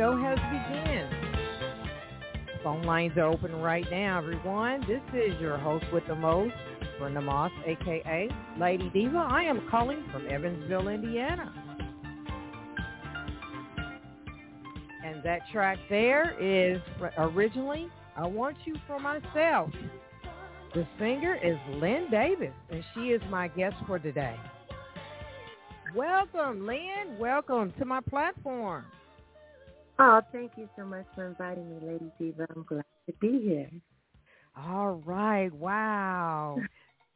show has begun. Phone lines are open right now, everyone. This is your host with the most, Brenda Moss, a.k.a. Lady Diva. I am calling from Evansville, Indiana. And that track there is originally I Want You For Myself. The singer is Lynn Davis, and she is my guest for today. Welcome, Lynn. Welcome to my platform. Oh, thank you so much for inviting me, Lady Diva. I'm glad to be here. All right. Wow.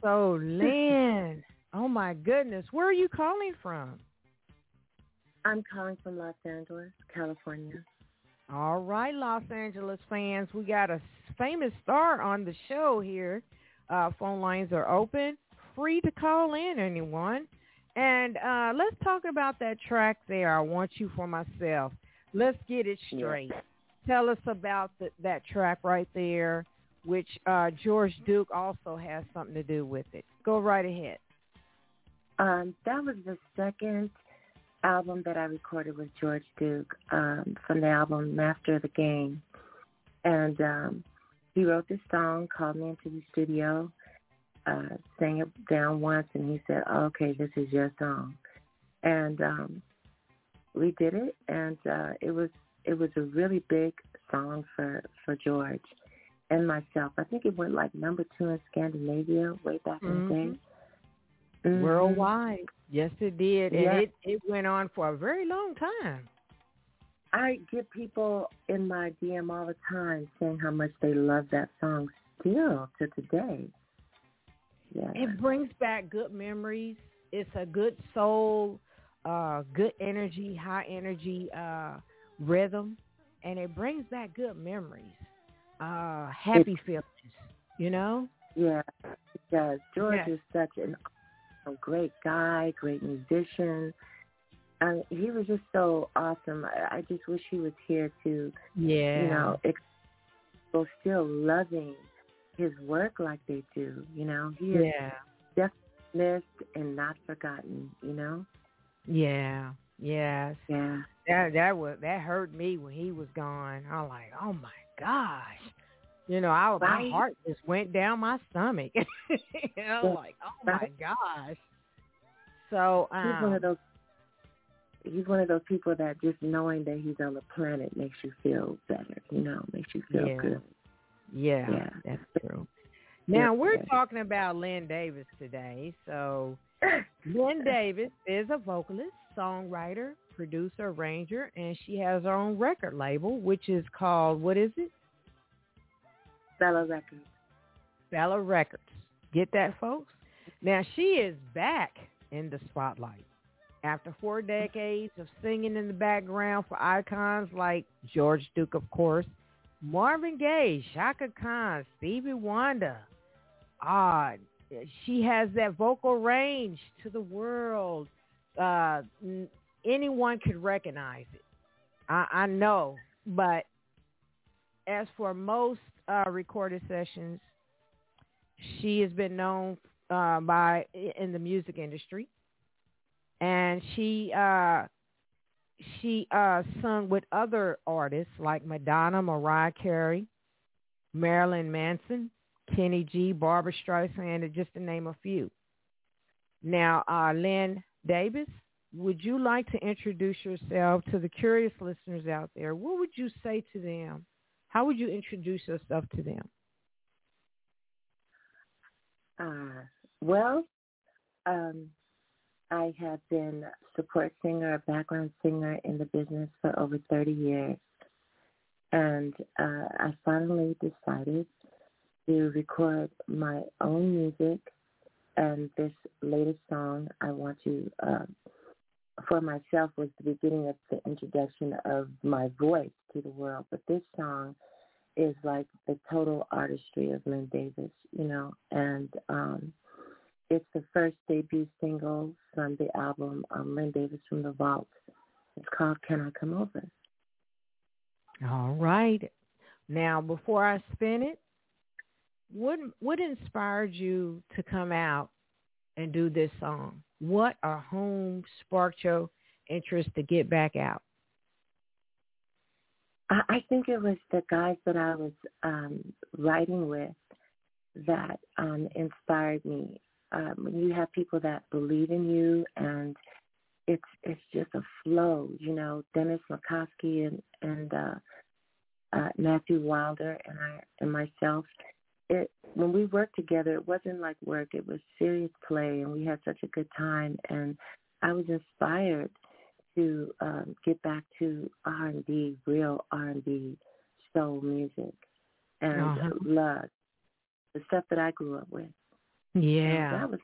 So, Lynn, oh my goodness, where are you calling from? I'm calling from Los Angeles, California. All right, Los Angeles fans, we got a famous star on the show here. Uh, phone lines are open, free to call in, anyone. And uh, let's talk about that track there. I want you for myself. Let's get it straight. Yeah. Tell us about the, that track right there, which uh, George Duke also has something to do with it. Go right ahead. Um, that was the second album that I recorded with George Duke um, from the album Master of the Game. And um, he wrote this song, called me into the studio, uh, sang it down once, and he said, oh, okay, this is your song. And um, we did it, and uh, it was it was a really big song for for George and myself. I think it went like number two in Scandinavia way back mm-hmm. in the day. Mm-hmm. mm-hmm. Worldwide, yes, it did, and it it went on for a very long time. I get people in my DM all the time saying how much they love that song still to today. Yeah. It brings back good memories. It's a good soul uh, good energy, high energy uh, rhythm, and it brings back good memories, uh, happy feelings. You know? Yeah, it does. George yeah. is such an, a great guy, great musician. I he was just so awesome. I, I just wish he was here to, yeah, you know, ex- still loving his work like they do. You know, he is yeah. just missed and not forgotten. You know. Yeah. Yes. Yeah. That that was that hurt me when he was gone. I was like, oh my gosh. You know, I right. my heart just went down my stomach. you know, yeah. like, oh my gosh. So um, he's one of um, those. He's one of those people that just knowing that he's on the planet makes you feel better. You know, makes you feel yeah. good. Yeah, yeah, that's true. Now yeah, we're talking about Lynn Davis today, so Lynn Davis is a vocalist, songwriter, producer, arranger, and she has her own record label, which is called, what is it? Bella Records. Bella Records. Get that, folks? Now, she is back in the spotlight. After four decades of singing in the background for icons like George Duke, of course, Marvin Gaye, Chaka Khan, Stevie Wonder, ah, she has that vocal range to the world. Uh, anyone could recognize it. I, I know, but as for most uh, recorded sessions, she has been known uh, by in the music industry, and she uh, she uh, sung with other artists like Madonna, Mariah Carey, Marilyn Manson, Kenny G, Barbara Streisand, just to name a few. Now, uh, Lynn Davis, would you like to introduce yourself to the curious listeners out there? What would you say to them? How would you introduce yourself to them? Uh, well, um, I have been a support singer, a background singer in the business for over 30 years. And uh, I finally decided to record my own music and this latest song I want to uh, for myself was the beginning of the introduction of my voice to the world. But this song is like the total artistry of Lynn Davis, you know, and um, it's the first debut single from the album um, Lynn Davis from the Vault. It's called Can I Come Over? All right. Now, before I spin it, what what inspired you to come out and do this song? What or whom sparked your interest to get back out? I, think it was the guys that I was um, writing with that um, inspired me. Um, you have people that believe in you and it's it's just a flow, you know. Dennis McCoskey and and uh, uh, Matthew Wilder and I and myself. It when we worked together, it wasn't like work. It was serious play, and we had such a good time. And I was inspired to um, get back to R and B, real R and B, soul music, and uh-huh. love the stuff that I grew up with. Yeah, and that was.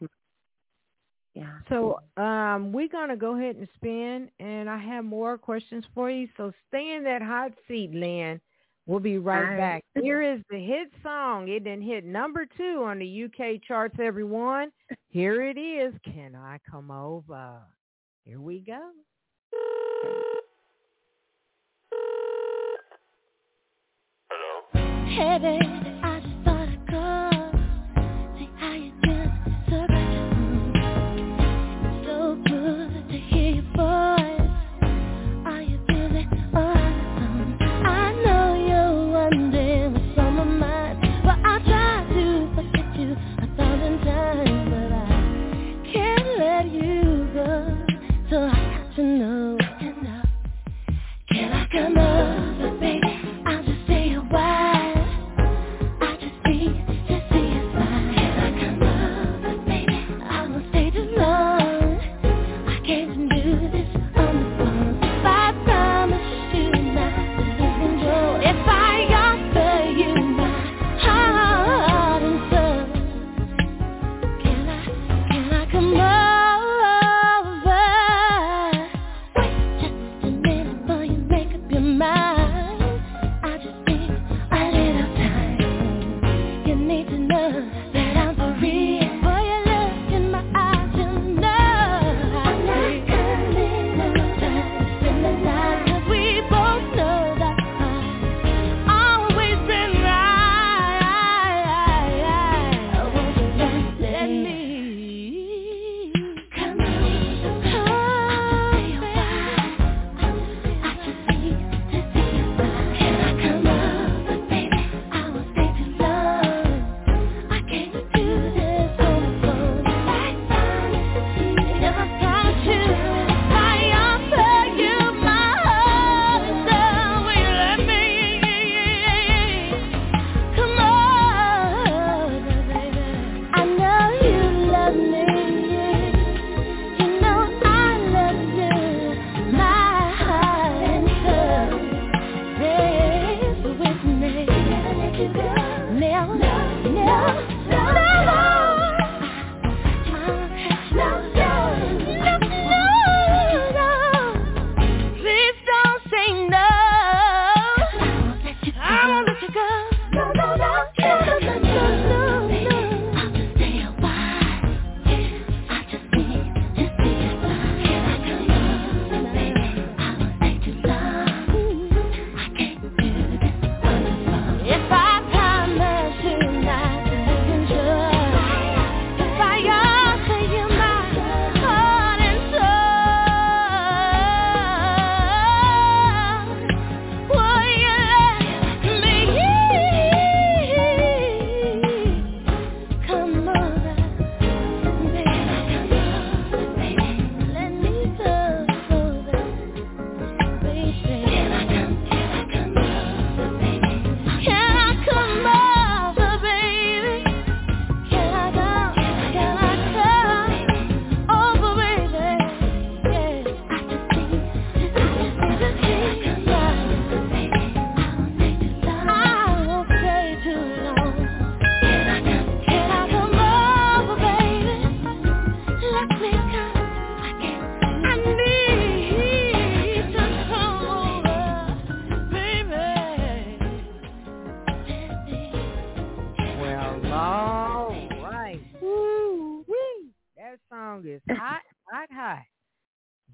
Yeah. So um, we're gonna go ahead and spin, and I have more questions for you. So stay in that hot seat, Lynn. We'll be right back. Here is the hit song. It didn't hit number two on the UK charts, everyone. Here it is. Can I come over? Here we go. Hello. Hey, to know.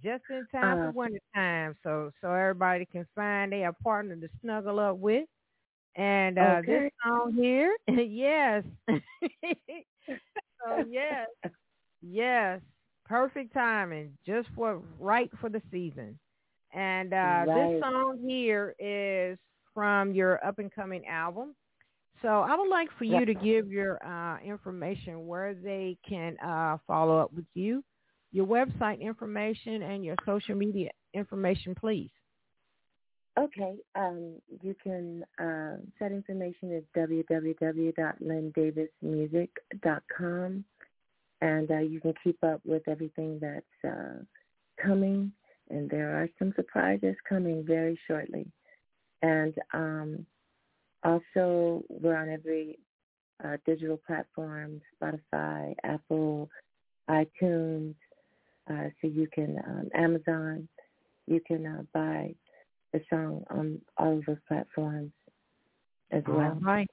Baby. can find a partner to snuggle up with. And uh, okay. this song here, yes. so yes, Yes, perfect timing, just for right for the season. And uh, Right. this song here is from your up and coming album. So I would like for you to give your uh, information where they can uh, follow up with you, your website information, and your social media information, please. Okay. Um, you can, uh, that information is www.lindavismusic.com. And uh, you can keep up with everything that's uh, coming. And there are some surprises coming very shortly. And um, also, we're on every uh, digital platform, Spotify, Apple, iTunes. Uh, so you can, um, Amazon, you can uh, buy the song on all of those platforms as well. All right.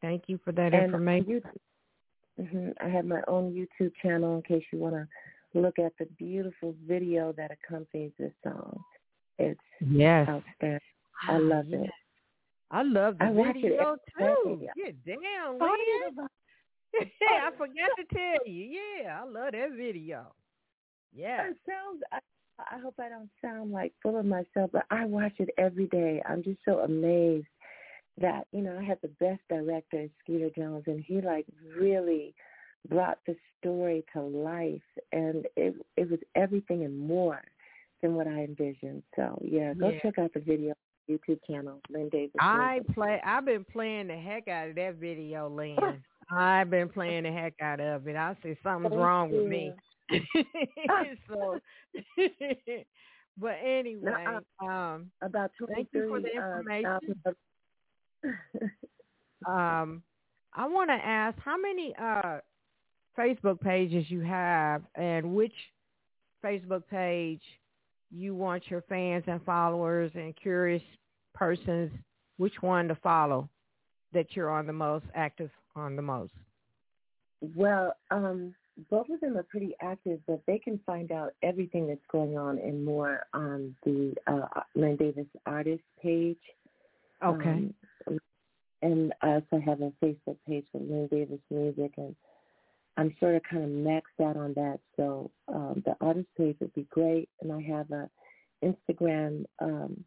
Thank you for that And information. You, hmm I have my own YouTube channel in case you want to look at the beautiful video that accompanies this song. It's Yes. outstanding. I love yes. it. I love the I video too. day. Yeah, damn, Sorry Lynn. about- I forgot to tell you. Yeah, I love that video. Yeah. It sounds. I, I hope I don't sound like full of myself, but I watch it every day. I'm just so amazed that you know I had the best director, Skeeter Jones, and he like really brought the story to life, and it it was everything and more than what I envisioned. So yeah, go Yeah. check out the video YouTube channel, Lynn Davis. I play. I've been playing the heck out of that video, Lynn. I've been playing the heck out of it. I say something's Thank wrong with me. so, but anyway, um, about Thank you for the uh, information. of- um, I want to ask how many uh Facebook pages you have, and which Facebook page you want your fans and followers and curious persons, which one to follow that you're on the most active on the most. Well, um, both of them are pretty active, but they can find out everything that's going on and more on the uh, Lynn Davis artist page. Okay. Um, and I also have a Facebook page for Lynn Davis Music, and I'm sort of kind of maxed out on that. So um, the artist page would be great, and I have a Instagram um,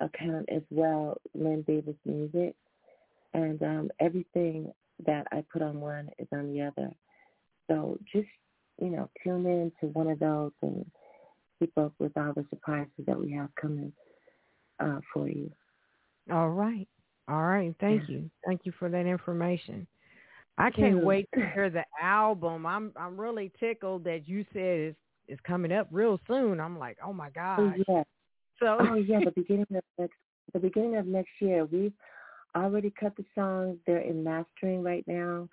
account as well, Lynn Davis Music, and um, everything that I put on one is on the other. So just you know, tune in to one of those and keep up with all the surprises that we have coming uh, for you. All right. All right. Thank Yeah. you. Thank you for that information. I can't wait to hear the album. I'm I'm really tickled that you said it's it's coming up real soon. I'm like, oh my Oh yeah, So oh yeah. The beginning of next, the beginning of next year, we've already cut the songs. They're in mastering right now.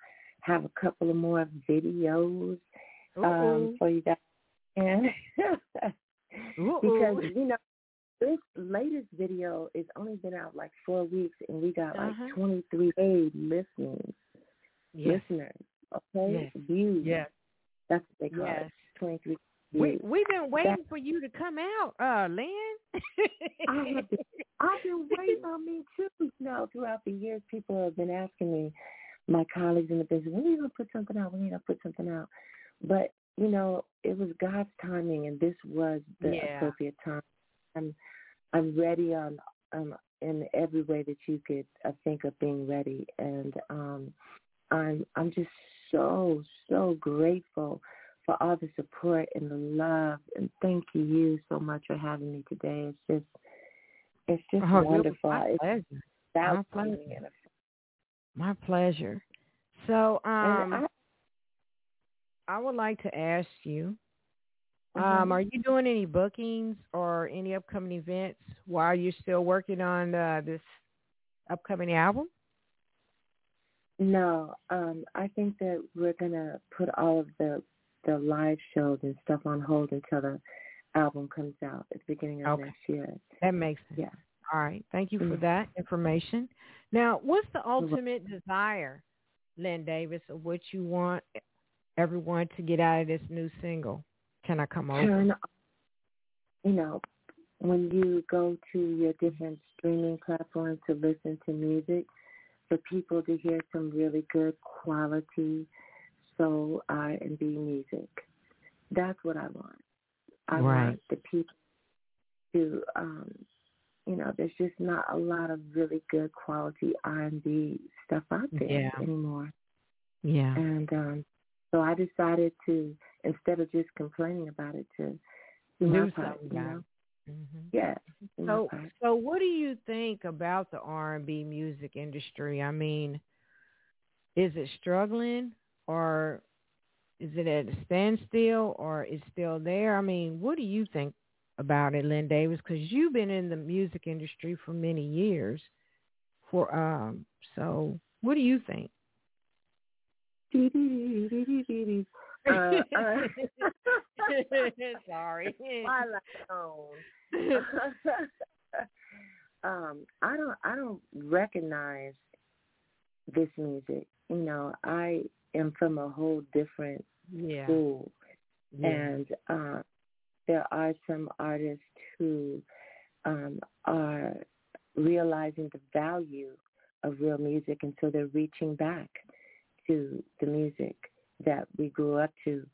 Have a couple of more videos um, for you guys, and because you know this latest video is only been out like four weeks, and we got like Uh-huh. 23 paid listenings, yes, listeners, okay, Yes. views. yes, That's what they call yes. it. 23 we we've been waiting for you to come out, uh, Lynn. I have been, I've been waiting on me too. You know, throughout the years, people have been asking me, my colleagues in the business, are you gonna put something out? Are you gonna put something out? But you know, it was God's timing, and this was the Yeah. appropriate time. I'm, I'm ready on, um, in every way that you could uh, think of being ready, and um, I'm, I'm just so, so grateful for all the support and the love, and thank you so much for having me today. It's just, it's just Oh, was wonderful. It's pleasure. without my pleasure. My pleasure. So, um, I, I would like to ask you, um, are you doing any bookings or any upcoming events while you're still working on uh, this upcoming album? no, um, I think that we're gonna put all of the the live shows and stuff on hold until the album comes out at the beginning of Okay. next year. That makes sense. Yeah. All right. Thank you for Mhm. that information. Now, what's the ultimate desire, Lynn Davis, of what you want everyone to get out of this new single? Can I come over? Turn, you know, when you go to your different streaming platforms to listen to music, for people to hear some really good quality soul R and B music. That's what I want. I right. want the people to um you know, there's just not a lot of really good quality R and B stuff out there yeah. anymore. Yeah. And um so I decided to instead of just complaining about it to do, do my part, something you know? it. Mm-hmm. Yeah. So, so what do you think about the R and B music industry? I mean, is it struggling, or is it at a standstill, or is it still there? I mean, what do you think about it, Lynn Davis? Because you've been in the music industry for many years. For um, so what do you think? uh, uh, Sorry. Twilight um, I don't I don't recognize this music. You know, I am from a whole different yeah. school, yeah. and uh, there are some artists who um, are realizing the value of real music, and so they're reaching back to the music that we grew up to,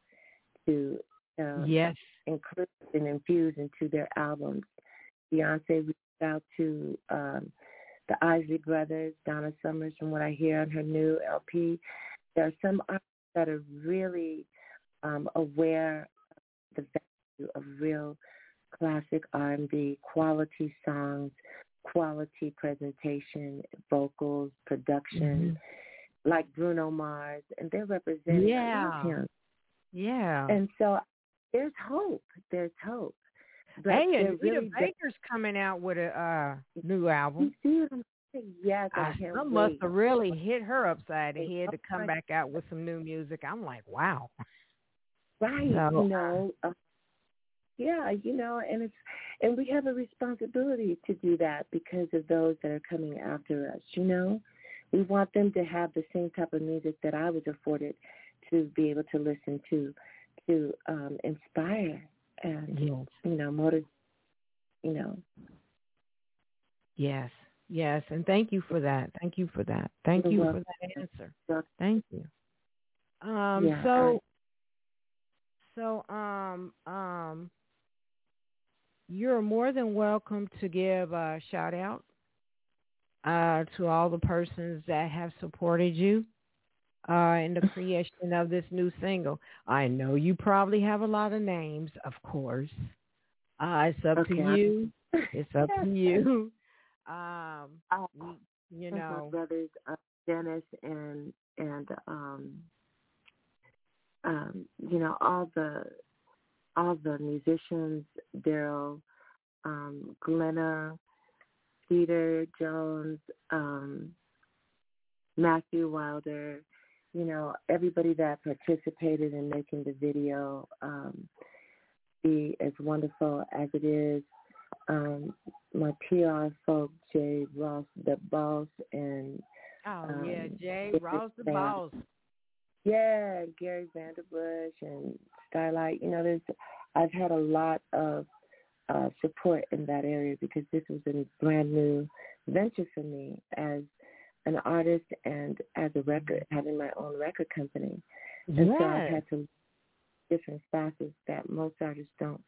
to uh, yes, include and infuse into their albums. Beyonce reached out to um, the Isley Brothers, Donna Summers, from what I hear on her new LP. There are some artists that are really um, aware of the value of real classic R&B, quality songs, quality presentation, vocals, production, mm-hmm. like Bruno Mars, and they're representing yeah. him. Yeah. And so there's hope. There's hope. But hey, Anita Baker's coming out with a uh, new album. You see what? Yes, I wait. must have really hit her upside the head to come back out with some new music. I'm like, wow. Right. So, you know. Uh, yeah, you know, and it's and we have a responsibility to do that because of those that are coming after us. You know, we want them to have the same type of music that I was afforded to be able to listen to, to um, inspire and yes. you know motive. You know. Yes. Yes, and thank you for that. Thank you for that. Thank You're you welcome. for that answer. Thank you. Um, yeah, so, I... so, um, um, you're more than welcome to give a shout out uh, to all the persons that have supported you uh, in the creation of this new single. I know you probably have a lot of names, of course. Uh, it's up okay. to you. It's up to you. Um, we, you know, brothers uh, Dennis and and um, um, you know all the all the musicians, Daryl, um, Glenna, Peter Jones, um, Matthew Wilder, you know, everybody that participated in making the video um, be as wonderful as it is. Um, my PR folks, Jay Ross, the boss, and oh um, yeah, Jay Ross, the boss. Yeah, Gary Vanderbush and Starlight. You know, there's I've had a lot of uh, support in that area because this was a brand new venture for me as an artist and as a record, having my own record company. And yes. so I've had to different facets that most artists don't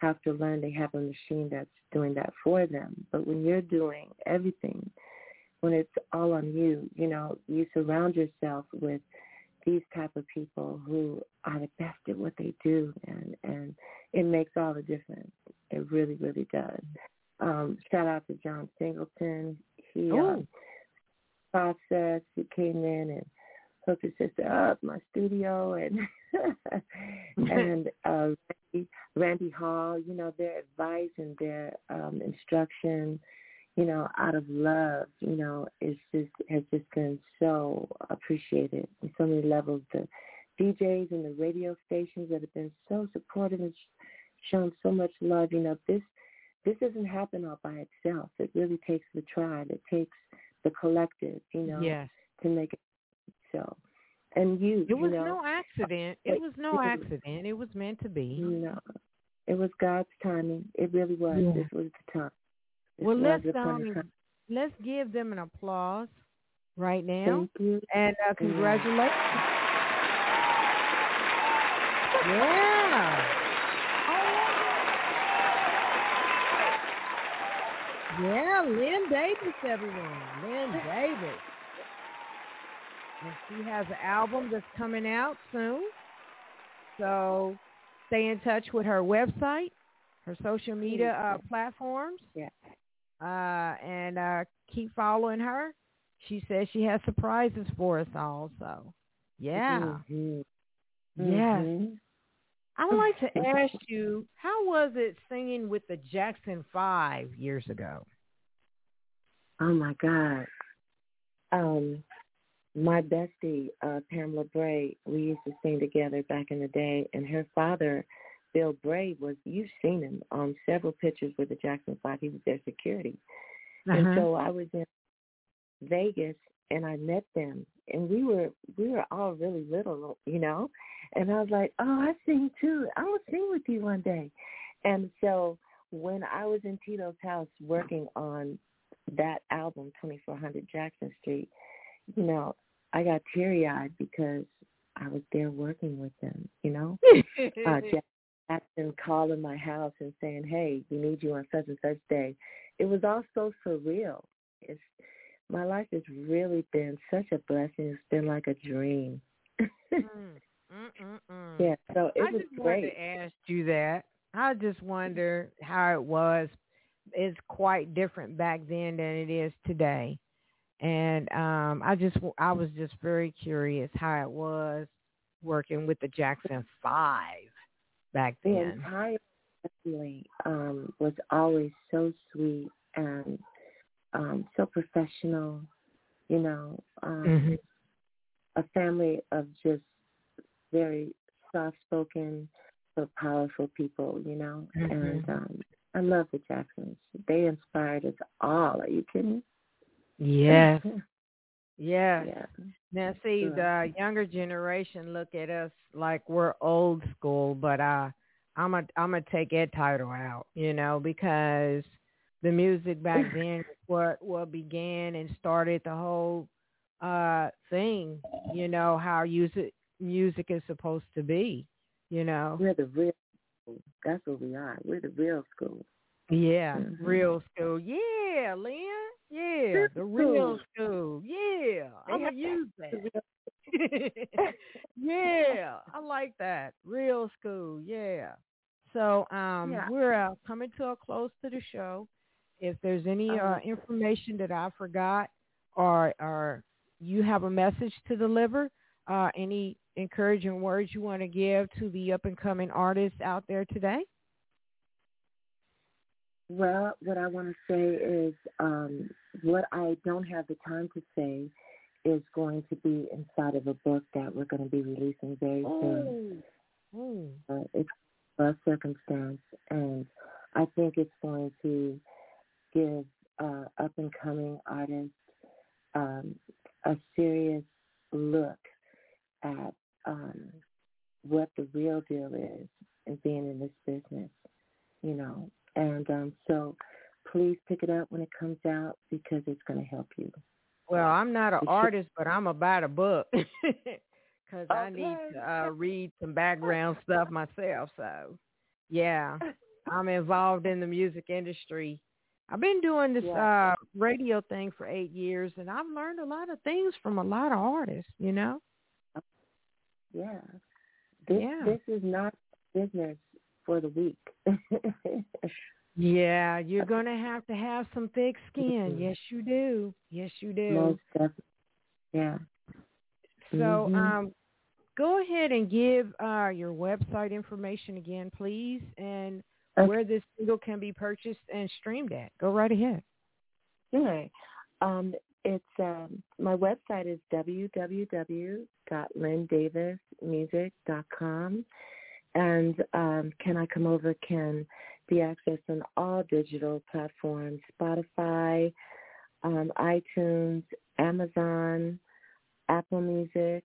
have to learn. They have a machine that's doing that for them. But when you're doing everything, when it's all on you, you know, you surround yourself with these type of people who are the best at what they do and and it makes all the difference. It really really does. Um shout out to john singleton. He uh, process he came in and hooked his sister up my studio and and uh randy, randy hall you know their advice and their um instruction you know, out of love, you know, it's just has just been so appreciated on so many levels. The DJs and the radio stations that have been so supportive and shown so much love. You know, this this doesn't happen all by itself. It really takes the tribe. It takes the collective, you know, yes. to make it so. And you, it was you know, no uh, accident. It was no accident. It was meant to be. You No, it was God's timing. It really was. Yeah. This was the time. Well, let's um, let's give them an applause right now, Thank you. and uh, congratulations. Yeah. Yeah, Lynn Davis, everyone. Lynn Davis. And she has an album that's coming out soon. So stay in touch with her website, her social media uh, platforms. Yeah. Uh, and uh, keep following her. She says she has surprises for us all. So, yeah. Mm-hmm. Yes. Mhm. I would like to ask you, how was it singing with the Jackson Five years ago? Oh my God. Um, my bestie, uh, Pamela Bray, we used to sing together back in the day, and her father, Bill Bray, was you've seen him on several pictures with the Jackson Five. He was their security, and Uh-huh. so I was in Vegas and I met them, and we were we were all really little, you know, and I was like, oh, I sing too. I will sing with you one day, and so when I was in Tito's house working on that album, 2400 Jackson Street, you know, I got teary eyed because I was there working with them, you know. Uh, Jack Jackson calling my house and saying, "Hey, we need you on such and such day." It was all so surreal. It's my life has really been such a blessing. It's been like a dream. Mm, mm, mm, mm. yeah, so it I was just wanted great. to ask you that. I just wonder how it was. It's quite different back then than it is today, and um, I just I was just very curious how it was working with the Jackson Five back The then. entire family um, was always so sweet and um, so professional. You know, um, Mhm. a family of just very soft-spoken but powerful people, you know. Mhm. And um, I love the Jacksons. They inspired us all. Are you kidding? Yes, yes. yeah. Now, see, the younger generation look at us like we're old school, but uh, I'm a I'm gonna take that title out, you know, because the music back then what what began and started the whole uh thing, you know, how music music is supposed to be, you know. We're the real school. That's what we are. We're the real school. Yeah, Mhm. real school. Yeah, Lynn. Yeah, the real school. Yeah, I'm gonna use that. yeah, I like that. Real school, yeah. So um Yeah. we're uh, coming to a close to the show. If there's any uh, Um, information that I forgot or or you have a message to deliver, uh, any encouraging words you want to give to the up and coming artists out there today? Well, what I want to say is um, what I don't have the time to say is going to be inside of a book that we're going to be releasing very soon. Uh, it's a circumstance, and I think it's going to give uh, up and coming artists um, a serious look at um, what the real deal is in being in this business, you know. And um, so please pick it up when it comes out because it's going to help you. Well, I'm not an artist, but I'm about a book because I need to uh, read some background stuff myself. So, yeah, I'm involved in the music industry. I've been doing this Yeah. uh, radio thing for eight years, and I've learned a lot of things from a lot of artists. You know? Yeah. This, Yeah. this is not business for the weak. Yeah, you're gonna have to have some thick skin. Mhm. Yes, you do. Yes, you do. Most definitely. Yeah. So, Mhm. um, go ahead and give uh, your website information again, please, and Okay. where this single can be purchased and streamed at. Go right ahead. Sure. Um, it's um, my website is www.lindavismusic.com, and um, Can I Come Over can be accessed on all digital platforms: Spotify, um, iTunes, Amazon, Apple Music,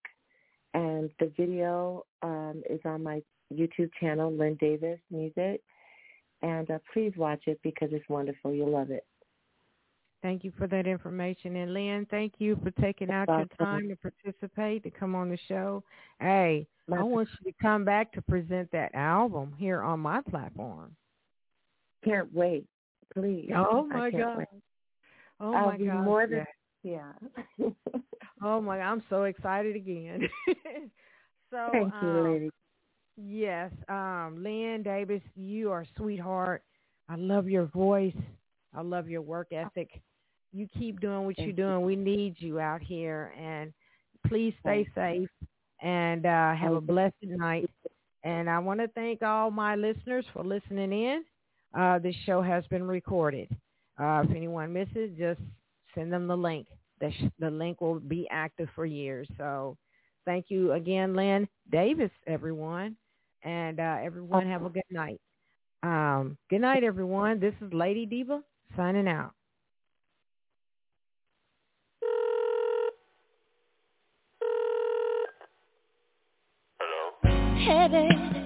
and the video um, is on my YouTube channel, Lynn Davis Music. And uh, please watch it because it's wonderful. You'll love it. Thank you for that information. And Lynn, thank you for taking out your time to participate, to come on the show. Hey, I want you to come back to present that album here on my platform. Can't wait. Please. Oh my God. Wait. Oh I'll my be God. More than, yeah. oh my I'm so excited again. so Thank you, um, lady. Yes. Um, Lynn Davis, you are a sweetheart. I love your voice. I love your work ethic you keep doing what you're doing. We need you out here, and please stay safe and uh, have a blessed night. And I want to thank all my listeners for listening in. Uh, this show has been recorded. Uh, if anyone misses, just send them the link. The, sh- the link will be active for years. So thank you again, Lynn Davis, everyone. And uh, everyone have a good night. Um, good night, everyone. This is Lady Diva signing out. headed